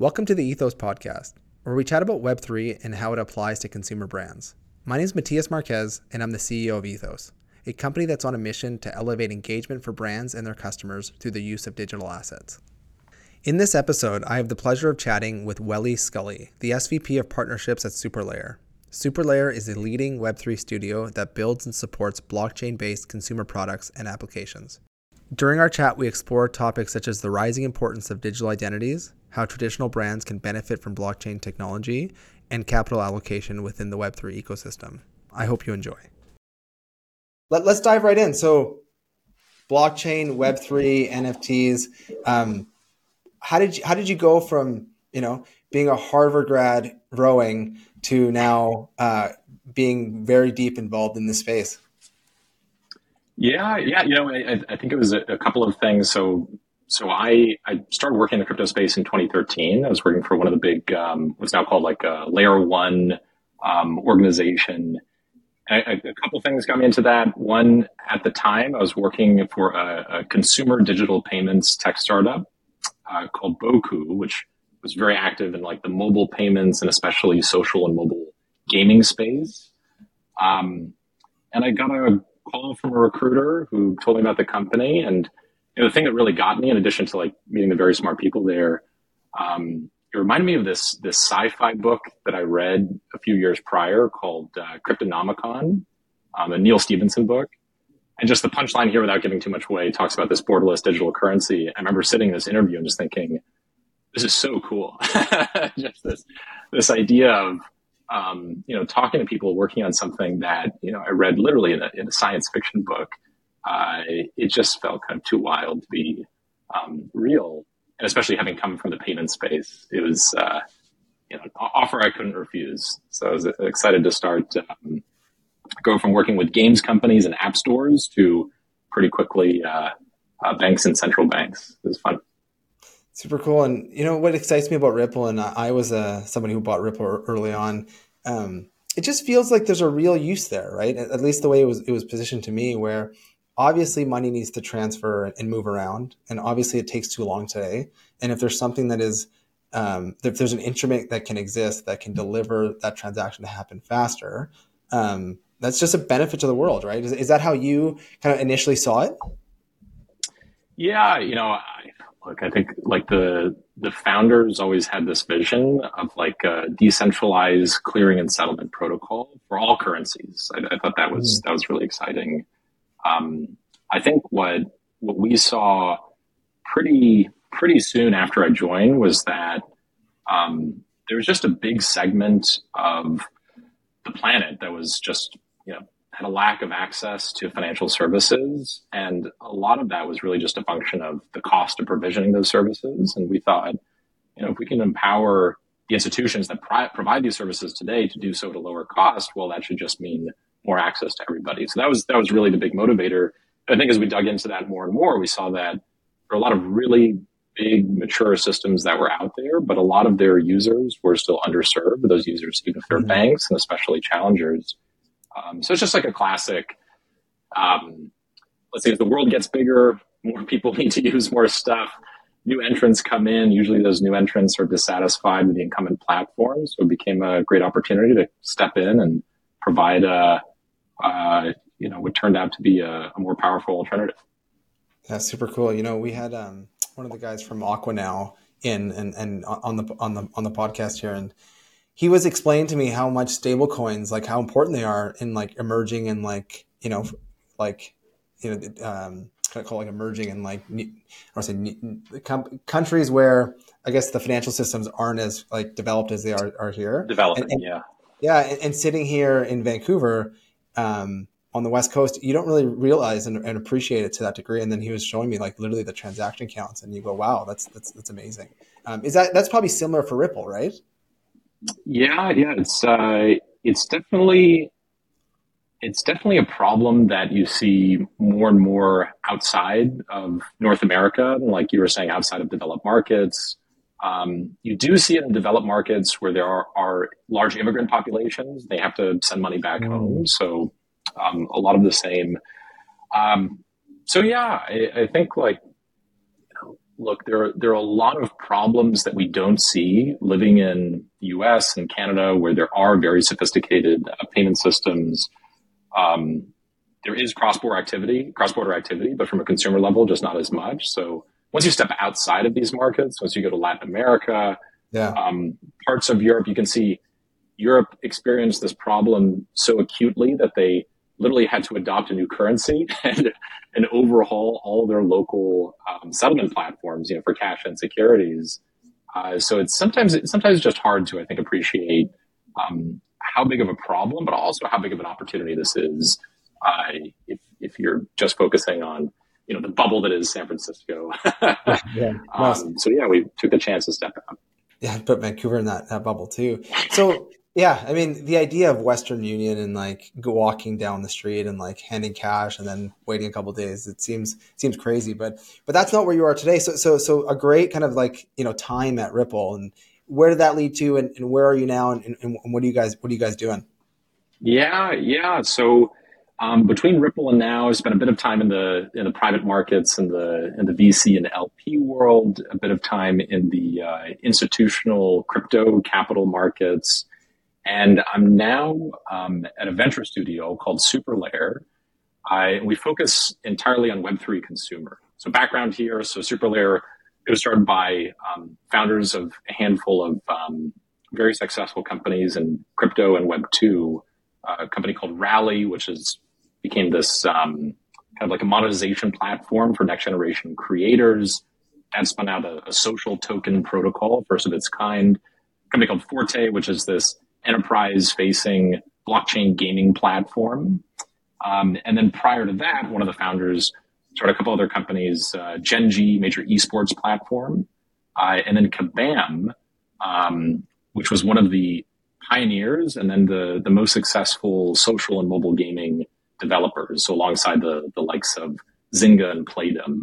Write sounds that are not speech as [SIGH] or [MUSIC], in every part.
Welcome to the Ethos Podcast, where we chat about Web3 and how it applies to consumer brands. My name is Matias Marquez, and I'm the CEO of Ethos, a company that's on a mission to elevate engagement for brands and their customers through the use of digital assets. In this episode, I have the pleasure of chatting with Welly Sculley, the SVP of Partnerships at Superlayer. Superlayer is a leading Web3 studio that builds and supports blockchain based consumer products and applications. During our chat, we explore topics such as the rising importance of digital identities, how traditional brands can benefit from blockchain technology, and capital allocation within the Web3 ecosystem. I hope you enjoy. Let, us dive right in. So, blockchain, Web3, NFTs. Um, how did you, how did you go from you know being a Harvard grad rowing to now uh, being very deep involved in this space? Yeah, yeah. You know, I, I think it was a, a, couple of things. So, so I I started working in the crypto space in 2013. I was working for one of the big um, what's now called like a layer one um, organization. A, a couple things got me into that. One, at the time, I was working for a, a consumer digital payments tech startup uh, called Boku, which was very active in like the mobile payments and especially social and mobile gaming space. Um, and I got a call from a recruiter who told me about the company. And know, the thing that really got me, in addition to like meeting the very smart people there, um, it reminded me of this this sci-fi book that I read a few years prior called uh, Cryptonomicon, um, a Neal Stephenson book. And just the punchline here, without giving too much away, talks about this borderless digital currency. I remember sitting in this interview and just thinking, "This is so cool!" [LAUGHS] just this this idea of um, you know, talking to people working on something that, you know, I read literally in a, in a science fiction book, it just felt kind of too wild to be um, real. And especially having come from the payment space, it was, uh, you know, an offer I couldn't refuse. So I was excited to start, um, go from working with games companies and app stores to pretty quickly uh, uh banks and central banks. It was fun. Super cool. And you know what excites me about Ripple, and I was uh, somebody who bought Ripple early on. Um, it just feels like there's a real use there, right? At least the way it was it was positioned to me, where obviously money needs to transfer and move around, and obviously it takes too long today. And if there's something that is um, if there's an instrument that can exist that can deliver that transaction to happen faster, um, that's just a benefit to the world, right? Is, is that how you kind of initially saw it? Yeah, you know, look, I think like the the founders always had this vision of like a decentralized clearing and settlement protocol for all currencies. I, I thought that was mm. that was really exciting. Um, I think what what we saw pretty pretty soon after I joined was that um, there was just a big segment of the planet that was just you know had a lack of access to financial services. And a lot of that was really just a function of the cost of provisioning those services. And we thought, you know, if we can empower the institutions that provide these services today to do so at a lower cost, well, that should just mean more access to everybody. So that was, that was really the big motivator. I think as we dug into that more and more, we saw that there are a lot of really big mature systems that were out there, but a lot of their users were still underserved. Those users, even for mm-hmm. banks and especially challengers. Um, so it's just like a classic. Um, let's say if the world gets bigger, more people [LAUGHS] need to use more stuff. New entrants come in. Usually, those new entrants are dissatisfied with the incumbent platform. So it became a great opportunity to step in and provide a, uh, you know, what turned out to be a, a, more powerful alternative. That's super cool. You know, we had um, one of the guys from Aqua now in and, and on the on the on the podcast here, and he was explaining to me how much stable coins, like how important they are in like emerging and like, you know, like, you know, um, kind of call like emerging and like, I want to say countries where I guess the financial systems aren't as like developed as they are, are here. Developing, and, and, yeah. Yeah. And, and, sitting here in Vancouver, um, on the West Coast, you don't really realize and, and, appreciate it to that degree. And then he was showing me like literally the transaction counts, and you go, "Wow, that's that's that's amazing." Um, is that that's probably similar for Ripple, right? Yeah, yeah, it's uh, it's definitely it's definitely a problem that you see more and more outside of North America, like you were saying, outside of developed markets. Um, you do see it in developed markets where there are, are large immigrant populations. They have to send money back mm. home, so um, a lot of the same. Um, so yeah, I, I think like look, there there are a lot of problems that we don't see living in the U.S. and Canada, where there are very sophisticated uh, payment systems. Um, there is cross-border activity, cross-border activity, but from a consumer level, just not as much. So once you step outside of these markets, once you go to Latin America, yeah. um, parts of Europe, you can see Europe experienced this problem so acutely that they literally had to adopt a new currency [LAUGHS] and, and overhaul all their local um, settlement platforms, you know, for cash and securities. Uh, so it's sometimes it's sometimes just hard to I think appreciate um, how big of a problem, but also how big of an opportunity this is uh, if if you're just focusing on you know the bubble that is San Francisco. [LAUGHS] yeah, um, so yeah, we took the chance to step out. Yeah, put Vancouver in that, that bubble too. So yeah, I mean, the idea of Western Union and like walking down the street and like handing cash and then waiting a couple days, it seems seems crazy, but but that's not where you are today. So so so a great kind of like you know time at Ripple and where did that lead to and, and where are you now and, and, what are you guys what are you guys doing? Yeah, yeah. So um, between Ripple and now, I spent a bit of time in the in the private markets and the in the VC and LP world, a bit of time in the uh, institutional crypto capital markets and I'm now um, at a venture studio called SuperLayer. I, we focus entirely on Web3 consumer. So background here, so SuperLayer, it was started by um, founders of a handful of um, very successful companies in crypto and Web2. Uh, a company called Rally, which is became this um, kind of like a monetization platform for next generation creators. That spun out a, a social token protocol, first of its kind. A company called Forte, which is this enterprise facing blockchain gaming platform. Um, and then prior to that, one of the founders started a couple other companies, uh, Gen.G, major esports platform, uh, and then Kabam, um, which was one of the pioneers and then the, the most successful social and mobile gaming developers. So alongside the, the likes of Zynga and Playdom.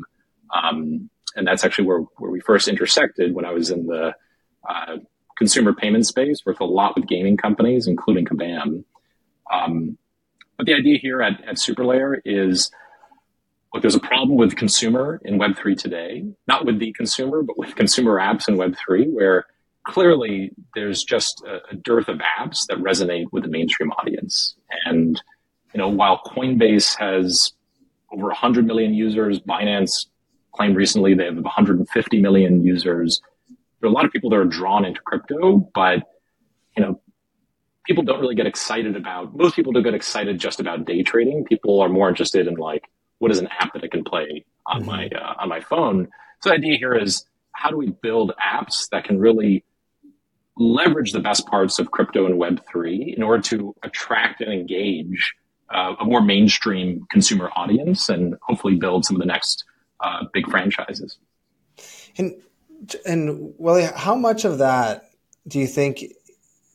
Um, and that's actually where, where we first intersected when I was in the uh, consumer payment space, worked a lot with gaming companies, including Kabam. Um, but the idea here at, at SuperLayer is look, there's a problem with consumer in Web3 today, not with the consumer, but with consumer apps in Web3, where clearly there's just a, a dearth of apps that resonate with the mainstream audience. And, you know, while Coinbase has over 100 million users, Binance claimed recently they have 150 million users there are a lot of people that are drawn into crypto, but you know, people don't really get excited about. Most people don't get excited just about day trading. People are more interested in like, what is an app that I can play on mm-hmm. my uh, on my phone? So the idea here is how do we build apps that can really leverage the best parts of crypto and Web three in order to attract and engage uh, a more mainstream consumer audience and hopefully build some of the next uh, big franchises. And and Welly, how much of that do you think,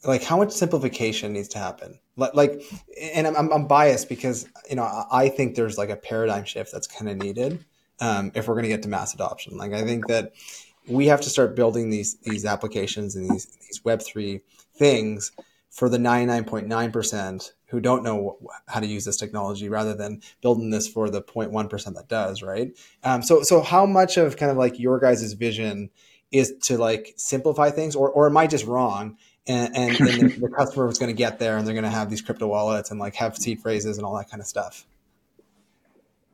like, how much simplification needs to happen? Like, and I'm, I'm biased because you know I think there's like a paradigm shift that's kind of needed um, if we're going to get to mass adoption. Like, I think that we have to start building these these applications and these these Web three things for the 99.9% who don't know how to use this technology rather than building this for the 0.1% that does right? Um, so so how much of kind of like your guys' vision is to like simplify things or, or am i just wrong? And, and, and the, the customer is going to get there and they're going to have these crypto wallets and like have seed phrases and all that kind of stuff.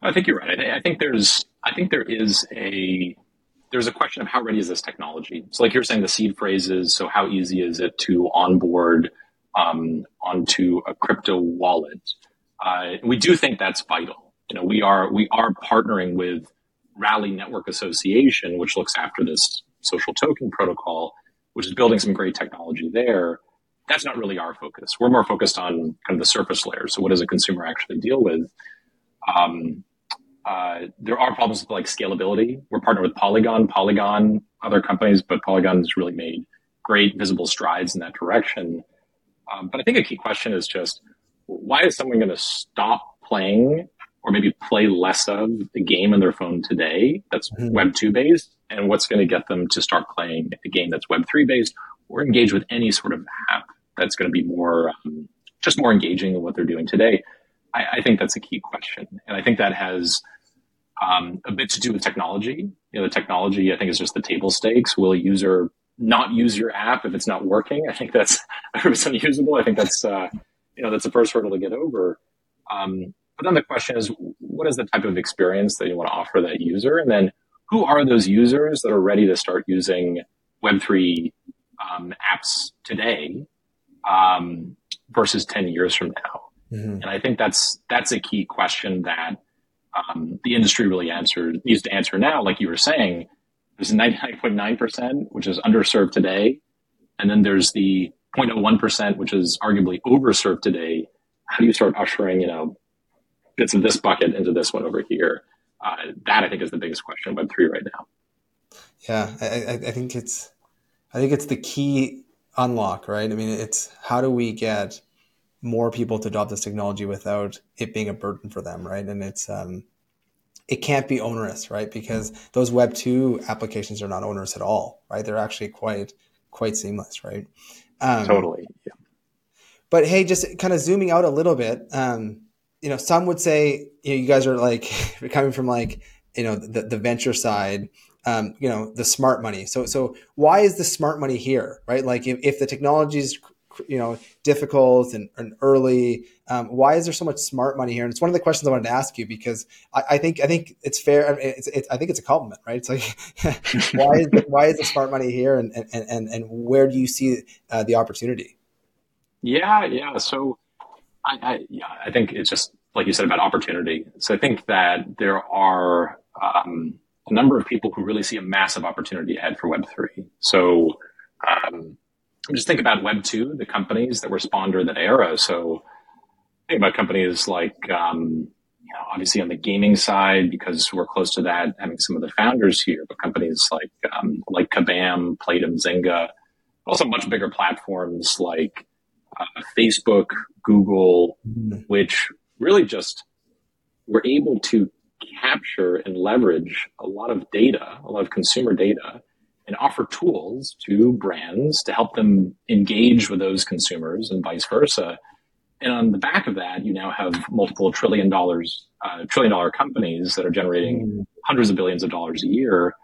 I think you're right. I think there's i think there is a there's a question of how ready is this technology? So like you're saying the seed phrases so how easy is it to onboard um, onto a crypto wallet. Uh, we do think that's vital. You know, we are we are partnering with Rally Network Association, which looks after this social token protocol, which is building some great technology there. That's not really our focus. We're more focused on kind of the surface layer. So, what does a consumer actually deal with? Um, uh, there are problems with like scalability. We're partnered with Polygon, Polygon, other companies, but Polygon has really made great visible strides in that direction. Um, but I think a key question is just why is someone going to stop playing or maybe play less of the game on their phone today that's mm-hmm. Web 2 based? And what's going to get them to start playing a game that's Web 3 based or engage with any sort of app that's going to be more, um, just more engaging in what they're doing today? I, I think that's a key question. And I think that has um, a bit to do with technology. You know, the technology I think is just the table stakes. Will a user not use your app if it's not working? I think that's [LAUGHS] if it's unusable. I think that's uh, you know that's the first hurdle to get over. Um, but then the question is, what is the type of experience that you want to offer that user, and then who are those users that are ready to start using Web three um, apps today um, versus ten years from now? Mm-hmm. And I think that's that's a key question that um, the industry really answers needs to answer now. Like you were saying, there's 99.9%, which is underserved today, and then there's the 0.01%, which is arguably overserved today. How do you start ushering, you know, bits of this bucket into this one over here? Uh, that I think is the biggest question Web three right now. Yeah, I, I think it's, I think it's the key unlock, right? I mean, it's how do we get more people to adopt this technology without it being a burden for them, right? And it's um, it can't be onerous, right? Because those Web two applications are not onerous at all, right? They're actually quite quite seamless, right? Um, totally. Yeah. But hey, just kind of zooming out a little bit, um, you know, some would say you, know, you guys are like [LAUGHS] coming from like you know the, the venture side um, you know the smart money so so why is the smart money here right like if, if the technology is you know difficult and, and early um, why is there so much smart money here? And it's one of the questions i wanted to ask you because i, I think i think it's fair I, it's, it's, I think it's a compliment right? It's like [LAUGHS] why is the, why is the smart money here and and and, and where do you see uh, the opportunity? Yeah yeah. So I, I yeah i think it's just like you said about opportunity. So i think that there are um, a number of people who really see a massive opportunity ahead for web3 so um, just think about Web two, the companies that were spawned during that era. So think about companies like, um, you know, obviously on the gaming side, because we're close to that, having some of the founders here, but companies like, um, like Kabam, Playdom, Zynga, also much bigger platforms like uh, Facebook, Google, mm-hmm. which really just were able to capture and leverage a lot of data, a lot of consumer data and offer tools to brands to help them engage with those consumers and vice versa. And on the back of that, you now have multiple trillion dollars, uh, trillion dollar companies that are generating mm. hundreds of billions of dollars a year.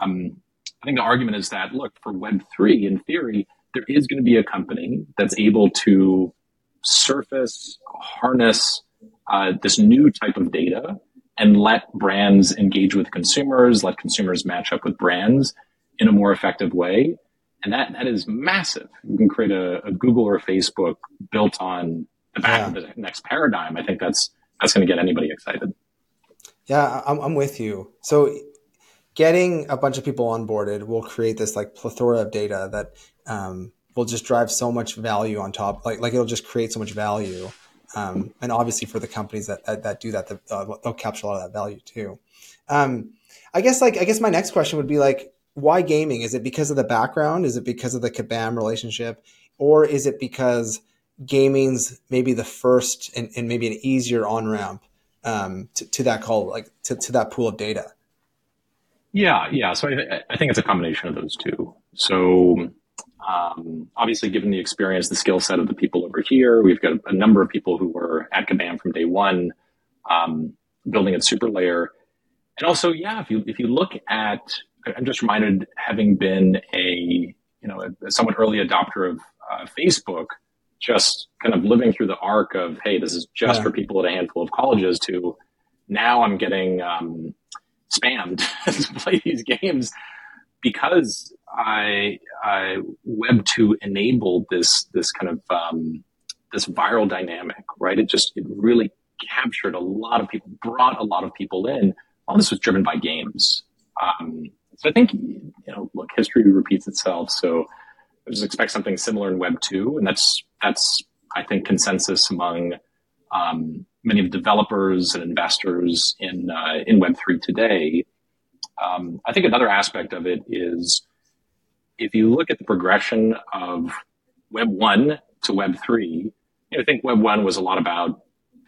Um, I think the argument is that look for Web three, in theory, there is going to be a company that's able to surface, harness uh, this new type of data, and let brands engage with consumers, let consumers match up with brands, in a more effective way. And that, that is massive. You can create a, a Google or a Facebook built on the back yeah. of the next paradigm. I think that's, that's going to get anybody excited. Yeah, I'm, I'm with you. So getting a bunch of people onboarded will create this like plethora of data that um, will just drive so much value on top. Like, like it'll just create so much value. Um, and obviously for the companies that, that, that do that, uh, they'll capture a lot of that value too. Um, I guess like, I guess my next question would be like, why gaming? Is it because of the background? Is it because of the Kabam relationship? Or is it because gaming's maybe the first and, and maybe an easier on ramp um, to, to, that call, like to, to that pool of data? Yeah, yeah. So I, I think it's a combination of those two. So um, obviously, given the experience, the skill set of the people over here, we've got a number of people who were at Kabam from day one, um, building at SuperLayer. And also, yeah, if you if you look at I'm just reminded, having been a you know a, somewhat early adopter of uh, Facebook, just kind of living through the arc of hey, this is just yeah. for people at a handful of colleges. To now, I'm getting um, spammed [LAUGHS] to play these games because I, I Web two enabled this this kind of um, this viral dynamic, right? It just it really captured a lot of people, brought a lot of people in. All this was driven by games. Um, so I think, you know, look, history repeats itself. So I just expect something similar in Web two, and that's that's I think consensus among um, many of the developers and investors in uh, in Web three today. Um, I think another aspect of it is if you look at the progression of Web one to Web three, you know, I think Web one was a lot about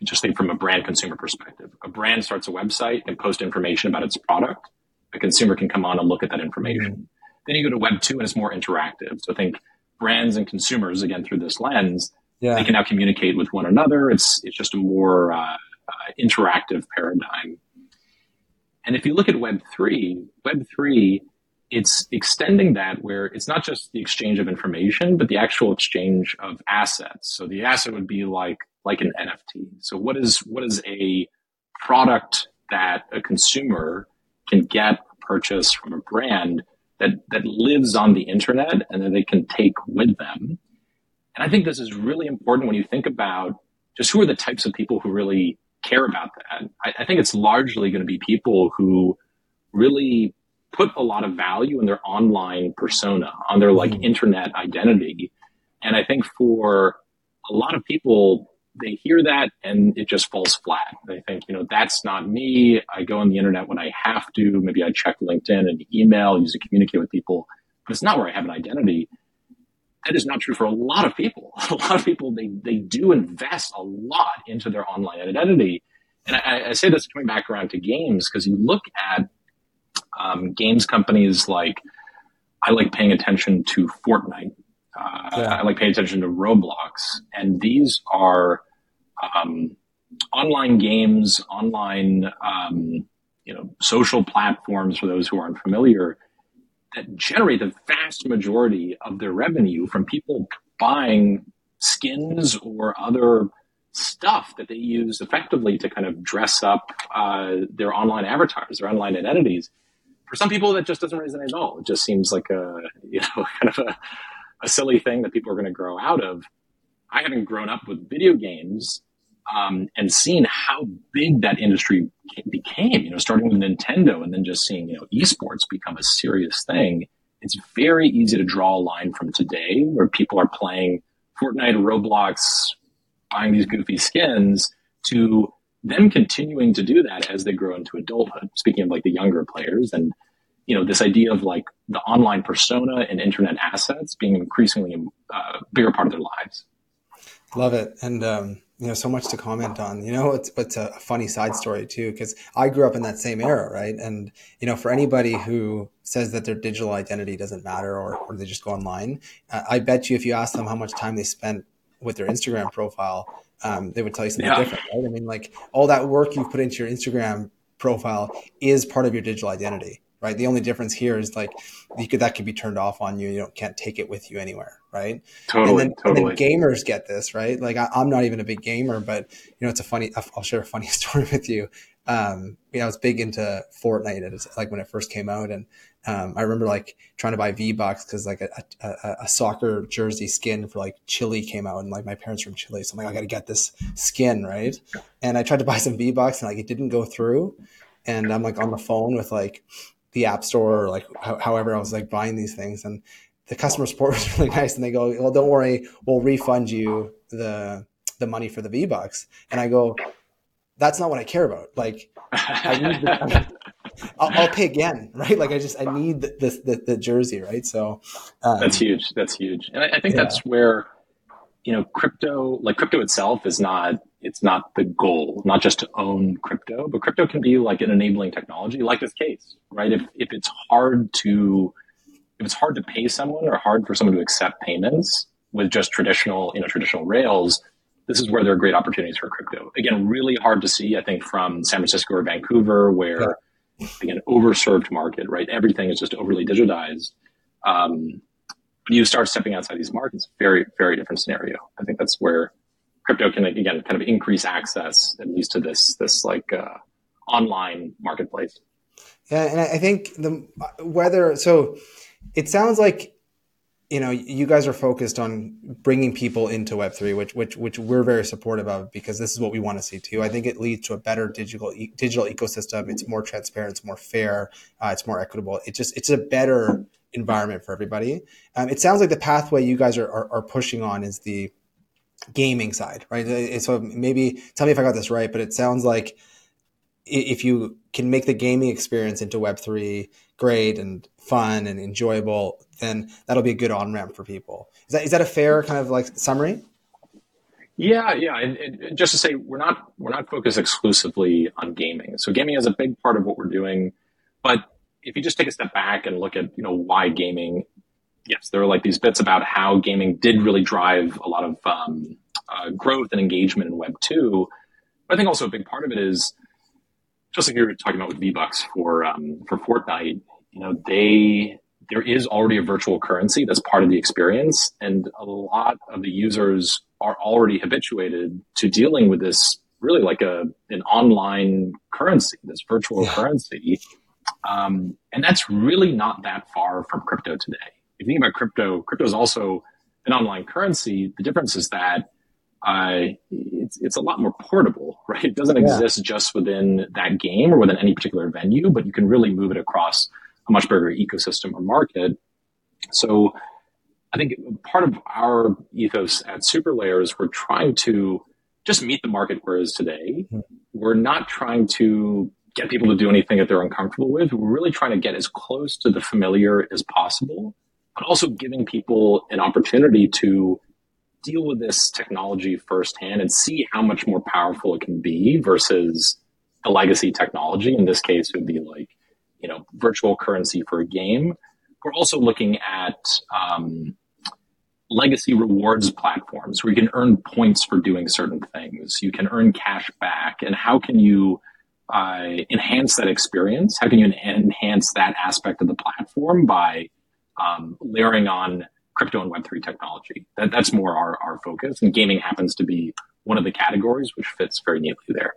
just think from a brand consumer perspective. A brand starts a website and post information about its product a consumer can come on and look at that information. Mm-hmm. Then you go to Web two and it's more interactive. So I think brands and consumers, again through this lens, yeah. they can now communicate with one another. It's it's just a more uh, uh, interactive paradigm. And if you look at Web3, Web3, it's extending that where it's not just the exchange of information, but the actual exchange of assets. So the asset would be like, like an NFT. So what is, what is a product that a consumer can get a purchase from a brand that, that lives on the internet and that they can take with them. And I think this is really important when you think about just who are the types of people who really care about that. I, I think it's largely going to be people who really put a lot of value in their online persona, on their like mm-hmm. internet identity. And I think for a lot of people, they hear that and it just falls flat. They think, you know, that's not me. I go on the internet when I have to. Maybe I check LinkedIn and email, use it to communicate with people, but it's not where I have an identity. That is not true for a lot of people. [LAUGHS] A lot of people, they, they do invest a lot into their online identity. And I, I say this coming back around to games because you look at um, games companies like, I like paying attention to Fortnite. Uh, yeah. I like paying attention to Roblox. And these are um, online games, online, um, you know, social platforms for those who aren't familiar that generate the vast majority of their revenue from people buying skins or other stuff that they use effectively to kind of dress up uh, their online avatars, their online identities. For some people, that just doesn't resonate at all. It just seems like a [LAUGHS] you know kind of a, a silly thing that people are going to grow out of. I haven't grown up with video games um, and seeing how big that industry became, you know, starting with Nintendo and then just seeing, you know, esports become a serious thing. It's very easy to draw a line from today where people are playing Fortnite, Roblox, buying these goofy skins to them continuing to do that as they grow into adulthood. Speaking of like the younger players and, you know, this idea of like the online persona and internet assets being increasingly a uh, bigger part of their lives. Love it. And, um, you know, so much to comment on. You know, it's, it's a funny side story too, because I grew up in that same era, right? And, you know, for anybody who says that their digital identity doesn't matter or, or they just go online, uh, I bet you if you ask them how much time they spent with their Instagram profile, um, they would tell you something yeah. different, right? I mean, like all that work you've put into your Instagram profile is part of your digital identity right? The only difference here is like could, that could be turned off on you. You don't can't take it with you anywhere, right? Totally, and then, totally. And then gamers get this, right? Like I, am not even a big gamer, but you know, it's a funny. I'll share a funny [LAUGHS] story with you. Um, you know, I was big into Fortnite, it's like when it first came out, and um, I remember like trying to buy V Bucks because like a, a, a, soccer jersey skin for like Chile came out, and like my parents from Chile, so I'm like, I got to get this skin, right? And I tried to buy some V Bucks, and like it didn't go through. And I'm like on the phone with like the app store or like however I was like buying these things and the customer support [LAUGHS] was really nice and they go, well, don't worry, we'll refund you the, the money for the V bucks. And I go, that's not what I care about. Like I need the, [LAUGHS] I'll, I'll, pay again, [LAUGHS] right? Like I just, I need the, the, the jersey, right? So um, that's huge. That's huge. And I, I think yeah. that's where, you know, crypto, like crypto itself is not it's not the goal, not just to own crypto, but crypto can be like an enabling technology, like this case, right? If, if it's hard to, if it's hard to pay someone or hard for someone to accept payments with just traditional, you know, traditional rails, this is where there are great opportunities for crypto. Again, really hard to see, I think, from San Francisco or Vancouver, where again, overserved market, right? Everything is just overly digitized. Um, you start stepping outside these markets, very, very different scenario. I think that's where crypto can again kind of increase access at least to this this like uh, online marketplace. Yeah, and I think the whether so it sounds like you know you guys are focused on bringing people into Web three, which which which we're very supportive of because this is what we want to see too. I think it leads to a better digital e- digital ecosystem. It's more transparent, it's more fair, uh, it's more equitable. It just it's a better environment for everybody. Um, it sounds like the pathway you guys are, are, are pushing on is the gaming side, right? Uh, so maybe tell me if I got this right, but it sounds like if you can make the gaming experience into Web3 great and fun and enjoyable, then that'll be a good on ramp for people. Is that, is that a fair kind of like summary? Yeah, yeah. And, and, just to say, we're not we're not focused exclusively on gaming. So gaming is a big part of what we're doing, but if you just take a step back and look at you know why gaming yes, there are like these bits about how gaming did really drive a lot of um, uh, growth and engagement in Web two. But I think also a big part of it is just like you were talking about with V Bucks for um, for Fortnite, you know, they there is already a virtual currency that's part of the experience, and a lot of the users are already habituated to dealing with this really like a an online currency, this virtual yeah. currency, um, and that's really not that far from crypto today. If you think about crypto, crypto is also an online currency. The difference is that uh, it's it's a lot more portable, [LAUGHS] right? It doesn't yeah. exist just within that game or within any particular venue, but you can really move it across a much bigger ecosystem or market. So I think part of our ethos at SuperLayer is we're trying to just meet the market where it is today. Mm-hmm. We're not trying to get people to do anything that they're uncomfortable with. We're really trying to get as close to the familiar as possible, but also giving people an opportunity to deal with this technology firsthand and see how much more powerful it can be versus the legacy technology. In this case, would be like, you know, virtual currency for a game. We're also looking at um, legacy rewards platforms where you can earn points for doing certain things. You can earn cash back. And how can you uh, enhance that experience? How can you enhance that aspect of the platform by um, layering on crypto and Web3 technology? That, that's more our, our focus. And gaming happens to be one of the categories which fits very neatly there.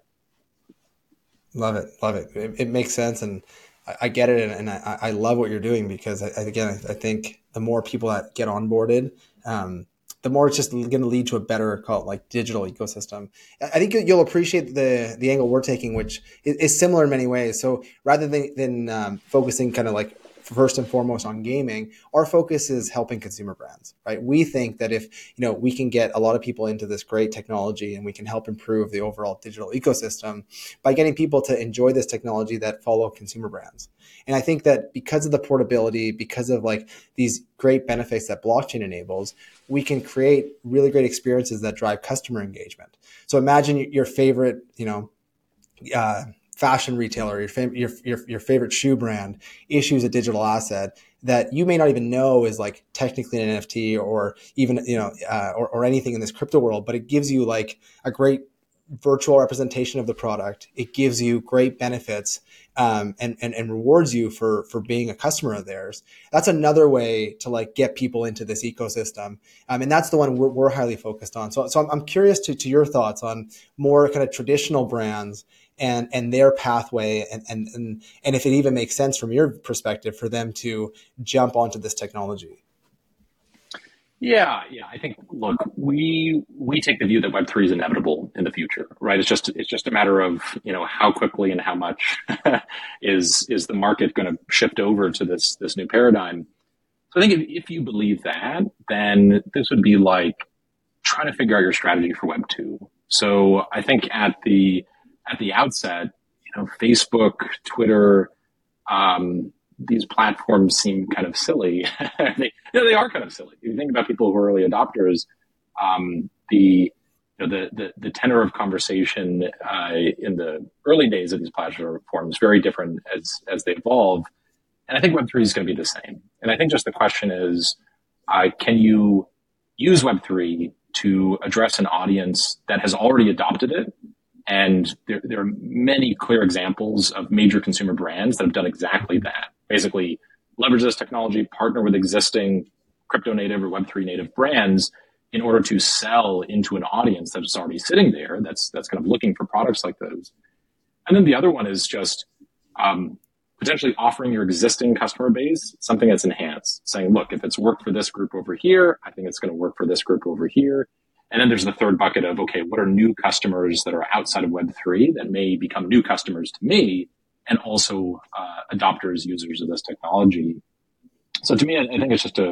Love it. Love it. It, it makes sense. And I, I get it. And, and I, I, love what you're doing because, I, again, I, think the more people that get onboarded, um, the more it's just going to lead to a better call like digital ecosystem. I think you'll appreciate the the angle we're taking, which is, similar in many ways. So rather than than um, focusing kind of like first and foremost on gaming, our focus is helping consumer brands, right? We think that if, you know, we can get a lot of people into this great technology and we can help improve the overall digital ecosystem by getting people to enjoy this technology that follow consumer brands. And I think that because of the portability, because of like these great benefits that blockchain enables, we can create really great experiences that drive customer engagement. So imagine your favorite, you know, uh, fashion retailer, your, fam- your, your, your favorite shoe brand issues a digital asset that you may not even know is like technically an NFT or even, you know, uh, or, or anything in this crypto world, but it gives you like a great virtual representation of the product. It gives you great benefits um, and, and and rewards you for for being a customer of theirs. That's another way to like get people into this ecosystem, um, and that's the one we're, we're highly focused on. So so I'm, I'm curious to to your thoughts on more kind of traditional brands and and their pathway and and and, and if it even makes sense from your perspective for them to jump onto this technology. Yeah yeah i think look we we take the view that web3 is inevitable in the future right? It's just it's just a matter of you know how quickly and how much [LAUGHS] is is the market going to shift over to this this new paradigm. So i think if, if you believe that then this would be like trying to figure out your strategy for web 2 so i think at the at the outset, you know, Facebook, Twitter, um, these platforms seem kind of silly. [LAUGHS] they, you know, they are kind of silly. If you think about people who are early adopters, um, the, you know, the, the, the tenor of conversation uh, in the early days of these platforms is very different as as they evolve. And I think Web3 is going to be the same. And I think just the question is, uh, can you use Web3 to address an audience that has already adopted it and there, there are many clear examples of major consumer brands that have done exactly that. Basically, leverage this technology, partner with existing crypto native or Web3 native brands in order to sell into an audience that's already sitting there that's that's kind of looking for products like those. And then the other one is just um, potentially offering your existing customer base something that's enhanced, saying, look, if it's worked for this group over here, I think it's going to work for this group over here. And then there's the third bucket of, okay, what are new customers that are outside of Web3 that may become new customers to me and also uh, adopters, users of this technology? So to me, I, think it's just a,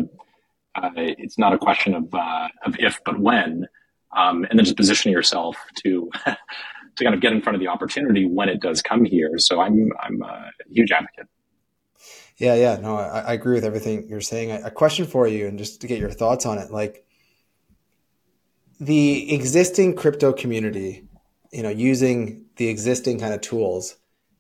uh, it's not a question of, uh, of if, but when. Um, and then just positioning yourself to, [LAUGHS] to kind of get in front of the opportunity when it does come here. So I'm, I'm a huge advocate. Yeah, yeah, no, I, I agree with everything you're saying. A question for you, and just to get your thoughts on it, like, the existing crypto community, you know, using the existing kind of tools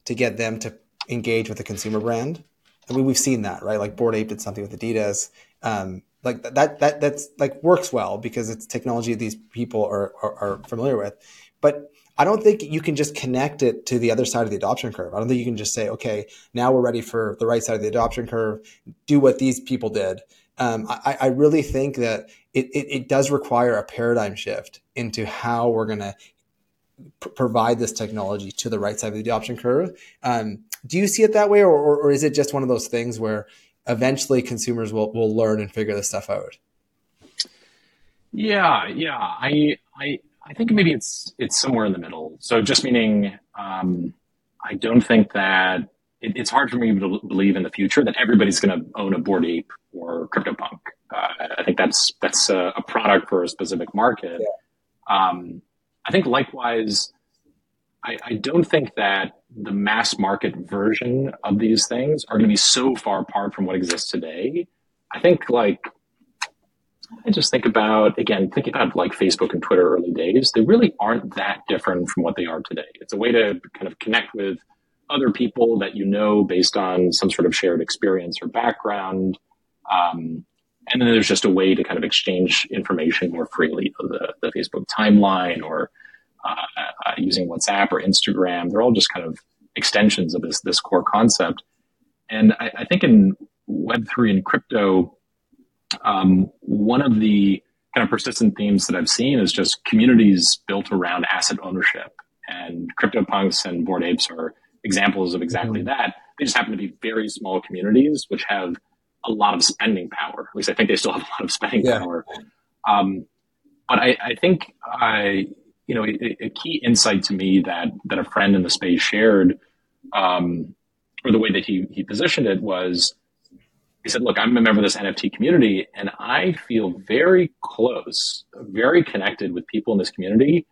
to get them to engage with the consumer brand. I mean, we've seen that, right? Like Bored Ape did something with Adidas. Um, like that that that's like works well because it's technology these people are, are, are familiar with but I don't think you can just connect it to the other side of the adoption curve. I don't think you can just say, okay, now we're ready for the right side of the adoption curve. Do what these people did. Um, I, I, really think that it, it, it, does require a paradigm shift into how we're going to p- provide this technology to the right side of the adoption curve. Um, do you see it that way, or, or, or is it just one of those things where eventually consumers will, will learn and figure this stuff out? Yeah, yeah. I, I, I think maybe it's it's somewhere in the middle. So just meaning, um, I don't think that it, it's hard for me to believe in the future that everybody's going to own a Bored Ape or CryptoPunk. Uh, I think that's that's a, a, product for a specific market. Yeah. Um, I think likewise, I, I, don't think that the mass market version of these things are going to be so far apart from what exists today. I think like I just think about again, think about like Facebook and Twitter early days. They really aren't that different from what they are today. It's a way to kind of connect with other people that you know based on some sort of shared experience or background. Um, and then there's just a way to kind of exchange information more freely. The, the Facebook timeline or uh, uh, using WhatsApp or Instagram, they're all just kind of extensions of this this core concept. And I, I think in Web three and crypto, um, one of the kind of persistent themes that I've seen is just communities built around asset ownership. And CryptoPunks and Bored Apes are examples of exactly mm-hmm. that. They just happen to be very small communities which have a lot of spending power. At least I think they still have a lot of spending yeah. power. Um, but I, I think I, you know, a, a, key insight to me that that a friend in the space shared, um, or the way that he he positioned it was he said, look, I'm a member of this NFT community and I feel very close, very connected with people in this community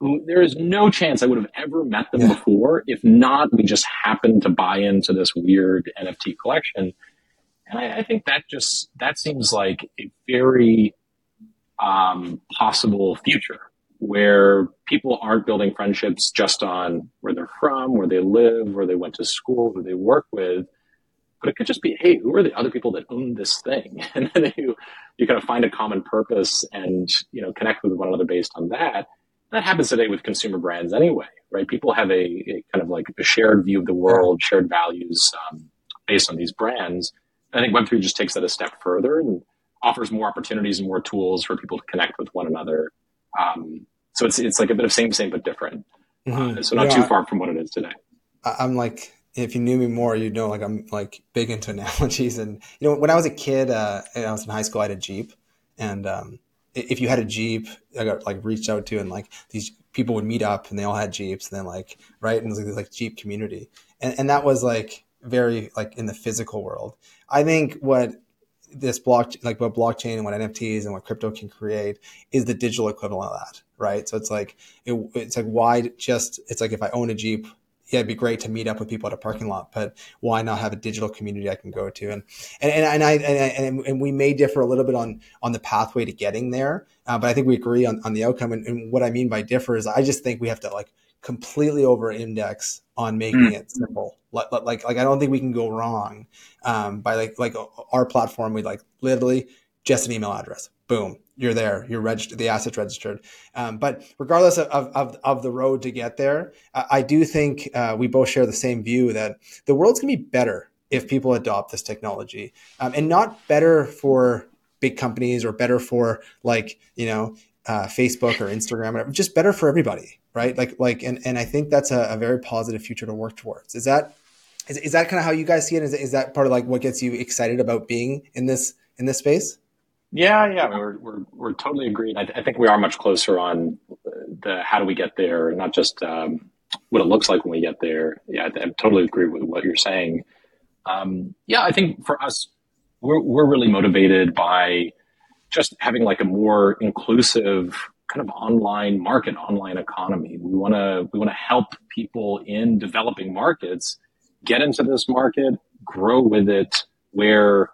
there is no chance I would have ever met them yeah. before. If not, we just happened to buy into this weird NFT collection. And I, I think that just, that seems like a very um, possible future where people aren't building friendships just on where they're from, where they live, where they went to school, who they work with, but it could just be, hey, who are the other people that own this thing? [LAUGHS] And then you you kind of find a common purpose and you know connect with one another based on that. That happens today with consumer brands anyway, right? People have a, a kind of like a shared view of the world, shared values um, based on these brands. I think Web3 just takes that a step further and offers more opportunities and more tools for people to connect with one another. Um, so it's it's like a bit of same same but different. Mm-hmm. Uh, so not yeah, too far from what it is today. I'm like if you knew me more, you'd know like I'm like big into [LAUGHS] analogies. And you know, when I was a kid, uh, and I was in high school, I had a Jeep, and um, if you had a Jeep, I got like reached out to, and like these people would meet up, and they all had Jeeps, and then like right, and it was like, like Jeep community, and and that was like very like in the physical world. I think what this block like what blockchain and what NFTs and what crypto can create is the digital equivalent of that, right? So it's like it, it's like why just it's like if I own a Jeep yeah, it'd be great to meet up with people at a parking lot, but why not have a digital community I can go to? And and and, and I and, and we may differ a little bit on on the pathway to getting there, uh, but I think we agree on, on the outcome. And, and, what I mean by differ is I just think we have to like completely over index on making mm. it simple. Like, like like I don't think we can go wrong um, by like like our platform. We like literally just an email address. Boom you're there, you're registered, the asset's registered. Um, but regardless of, of, of, the road to get there, I, I do think uh, we both share the same view that the world's going to be better if people adopt this technology um, and not better for big companies or better for like, you know, uh, Facebook or Instagram, whatever, just better for everybody. Right. Like, like, and, and I think that's a, a very positive future to work towards. Is that, is, is that kind of how you guys see it? Is, is that part of like what gets you excited about being in this, in this space? Yeah, yeah, we're we're we're totally agreed. I, th- I, think we are much closer on the how do we get there, not just um, what it looks like when we get there. Yeah, I, I totally agree with what you're saying. Um, yeah, I think for us, we're we're really motivated by just having like a more inclusive kind of online market, online economy. We want to we want to help people in developing markets get into this market, grow with it, where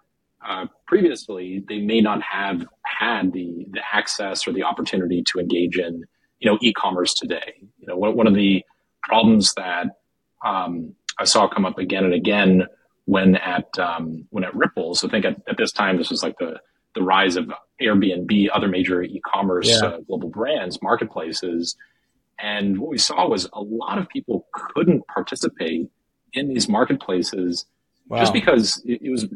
uh, previously they may not have had the the access or the opportunity to engage in you know e-commerce today. You know, one, one of the problems that um, I saw come up again and again when at um, when at Ripple. So I think at, at, this time this was like the the rise of Airbnb, other major e-commerce yeah. uh, global brands, marketplaces. And what we saw was a lot of people couldn't participate in these marketplaces wow. just because it, it was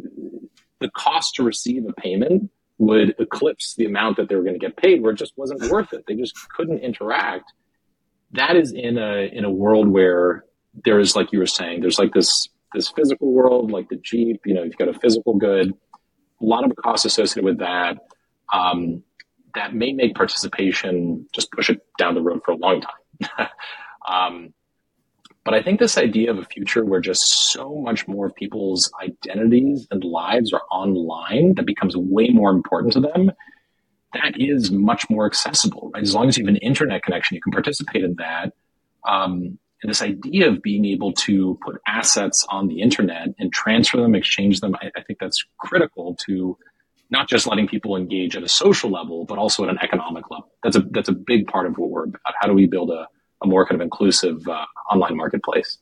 the cost to receive a payment would eclipse the amount that they were going to get paid where it just wasn't worth it. They just couldn't interact. That is in a in a world where there is like you were saying, there's like this this physical world, like the Jeep, you know, you've got a physical good, a lot of costs associated with that. Um, that may make participation just push it down the road for a long time. [LAUGHS] um, but I think this idea of a future where just so much more of people's identities and lives are online that becomes way more important to them, that is much more accessible, right? As long as you have an internet connection, you can participate in that. Um, and this idea of being able to put assets on the internet and transfer them, exchange them, I, I think that's critical to not just letting people engage at a social level, but also at an economic level. That's a that's a big part of what we're about. How do we build a a more kind of inclusive uh, online marketplace.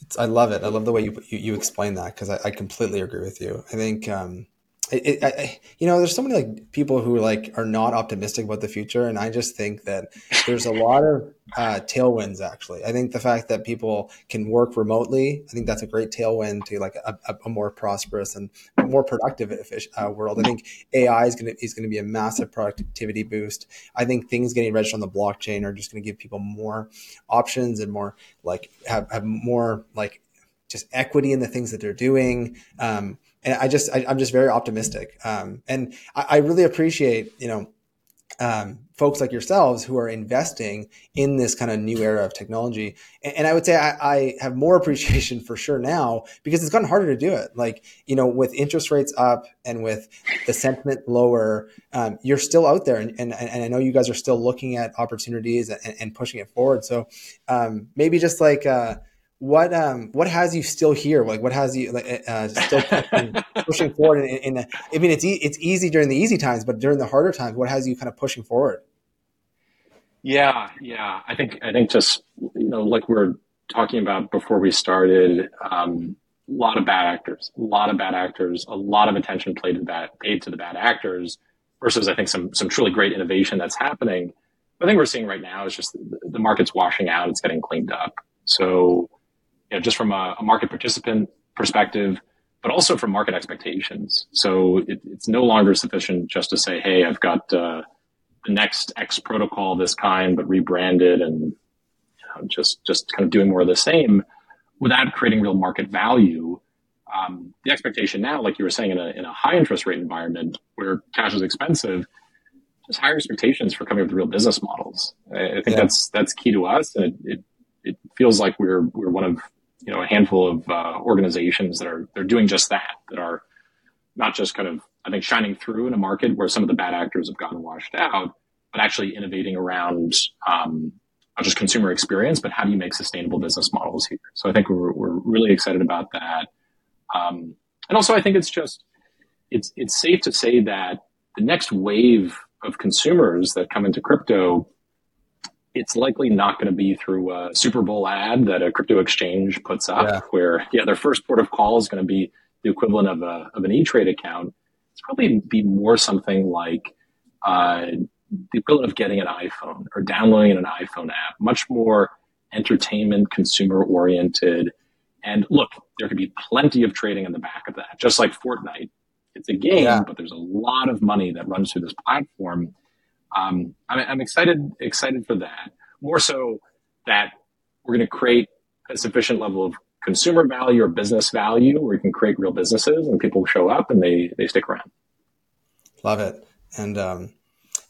It's, I love it. I love the way you you, you explain that because I, I, completely agree with you. I think um, it, it, I, you know, there's so many like people who like are not optimistic about the future, and I just think that there's a lot of uh, tailwinds. Actually, I think the fact that people can work remotely, I think that's a great tailwind to like a, a more prosperous and more productive uh, world. I think AI is going to is going to be a massive productivity boost. I think things getting registered on the blockchain are just going to give people more options and more like have have more like just equity in the things that they're doing. Um, and I just, I, am just very optimistic. Um, and I, I, really appreciate, you know, um, folks like yourselves who are investing in this kind of new era of technology. And, and I would say I, I, have more [LAUGHS] appreciation for sure now because it's gotten harder to do it. Like, you know, with interest rates up and with the sentiment lower, um, you're still out there. And, and, and, I know you guys are still looking at opportunities and, and pushing it forward. So um, maybe just like, uh, what um what has you still here? Like what has you like uh, still pushing, [LAUGHS] pushing forward in, in i mean it's e- it's easy during the easy times but during the harder times what has you kind of pushing forward? Yeah yeah. I think i think just you know like we are talking about before we started um a lot of bad actors a lot of bad actors a lot of attention played to that paid to the bad actors versus i think some some truly great innovation that's happening. I think we're seeing right now is just the, the market's washing out it's getting cleaned up. So you know, just from a, a market participant perspective, but also from market expectations. So it, it's no longer sufficient just to say, "Hey, I've got uh, the next X protocol this kind, but rebranded and you know, just just kind of doing more of the same," without creating real market value. Um, the expectation now, like you were saying, in a, in a high interest rate environment where cash is expensive, just higher expectations for coming up with real business models. I, I think yeah. that's that's key to us, and it, it, it feels like we're we're one of you know a handful of uh, organizations that are they're doing just that that are not just kind of I think shining through in a market where some of the bad actors have gotten washed out, but actually innovating around um, not just consumer experience, but how do you make sustainable business models here? So I think we're we're really excited about that, um, and also I think it's just it's it's safe to say that the next wave of consumers that come into crypto it's likely not going to be through a Super Bowl ad that a crypto exchange puts up, yeah. where yeah, their first port of call is going to be the equivalent of a of an E Trade account. It's probably be more something like uh, the equivalent of getting an iPhone or downloading an iPhone app. Much more entertainment, consumer oriented. And look, there could be plenty of trading in the back of that, just like Fortnite. It's a game, yeah. but there's a lot of money that runs through this platform um, I'm, I'm excited excited for that. More so that we're going to create a sufficient level of consumer value or business value where we can create real businesses and people show up and they they stick around. Love it. And um,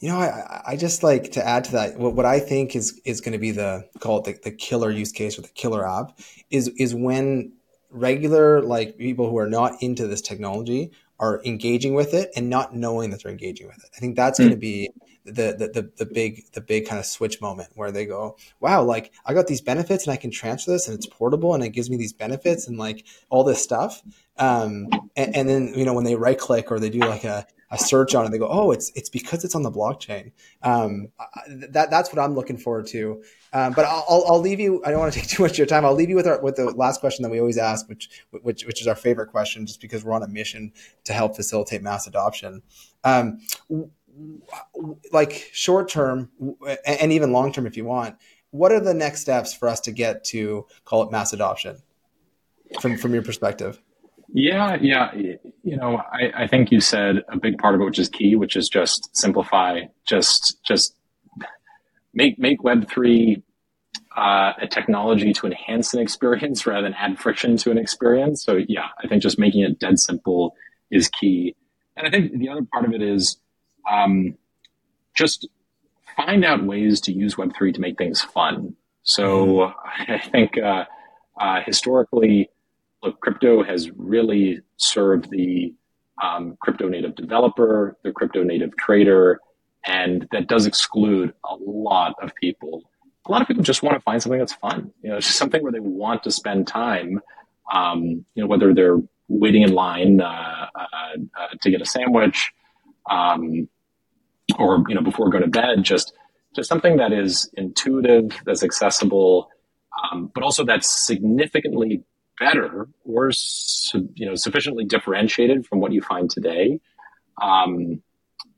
you know, I, I just like to add to that what, what I think is is going to be the call it the, the killer use case or the killer app is is when regular like people who are not into this technology are engaging with it and not knowing that they're engaging with it. I think that's mm. going to be the, the, the the big the big kind of switch moment where they go, wow, like I got these benefits and I can transfer this and it's portable and it gives me these benefits and like all this stuff. Um, and, and then you know when they right click or they do like a, a search on it. They go, oh, it's it's because it's on the blockchain. Um, that that's what I'm looking forward to. Um, but I'll, I'll leave you. I don't want to take [LAUGHS] too much of your time. I'll leave you with our, with the last question that we always ask, which which which is our favorite question, just because we're on a mission to help facilitate mass adoption. Um, like short term and even long term, if you want, what are the next steps for us to get to call it mass adoption from from your perspective? Yeah, yeah. You know, I, I think you said a big part of it, which is key, which is just simplify, just just make make Web three uh, a technology to enhance an experience [LAUGHS] rather than add friction to an experience. So yeah, I think just making it dead simple is key. And I think the other part of it is um, just find out ways to use Web three to make things fun. So. [LAUGHS] I think uh, uh, historically, look, crypto has really served the um, crypto native developer, the crypto native trader, and that does exclude a lot of people. A lot of people just want to find something that's fun. You know, it's [LAUGHS] just something where they want to spend time. Um, you know, whether they're waiting in line uh, uh, uh, to get a sandwich, um, or you know, before going to bed, just just something that is intuitive, that's accessible, um, but also that's significantly better or su- you know sufficiently differentiated from what you find today. Um,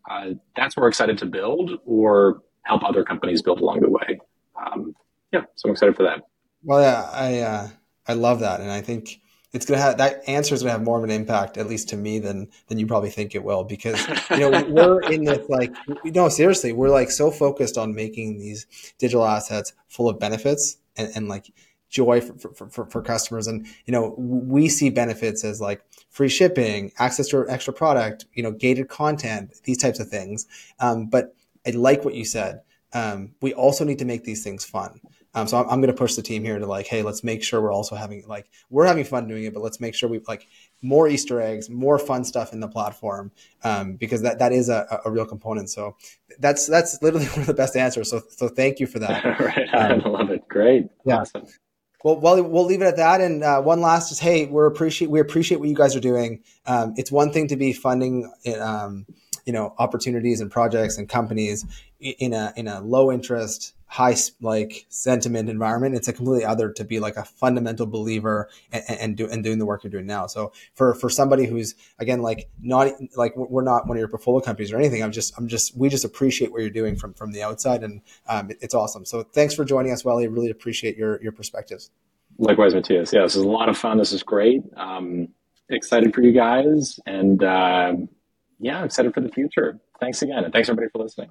uh, that's what we're excited to build or help other companies build along the way. Um, yeah, so I'm excited for that. Well, yeah, I uh, I love that, and I think it's gonna have that answer is gonna have more of an impact, at least to me, than than you probably think it will, because you know [LAUGHS] we're in this like no seriously, we're like so focused on making these digital assets full of benefits and, and like joy for, for, for, for, customers. And, you know, we see benefits as like free shipping, access to extra product, you know, gated content, these types of things. Um, but I like what you said. Um, we also need to make these things fun. Um, so I'm, I'm going to push the team here to like, hey, let's make sure we're also having like we're having fun doing it, but let's make sure we like more Easter eggs, more fun stuff in the platform um, because that that is a, a real component. So that's that's literally [LAUGHS] one of the best answers. So so thank you for that. [LAUGHS] right, um, I love it. Great, yeah. awesome. Well, well, we'll leave it at that. And uh, one last is, hey, we appreciate we appreciate what you guys are doing. Um, it's one thing to be funding, um, you know, opportunities and projects and companies in a in a low interest, high like sentiment environment. It's a completely other to be like a fundamental believer and, and do and doing the work you're doing now. So for for somebody who's again like not like we're not one of your portfolio companies or anything. I'm just I'm just we just appreciate what you're doing from from the outside, and um, it, it's awesome. So thanks for joining us, Welly. Really appreciate your your perspectives. Likewise, Matias. Yeah, this is a lot of fun. This is great. Um, excited for you guys, and uh, yeah, excited for the future. Thanks again, and thanks everybody for listening.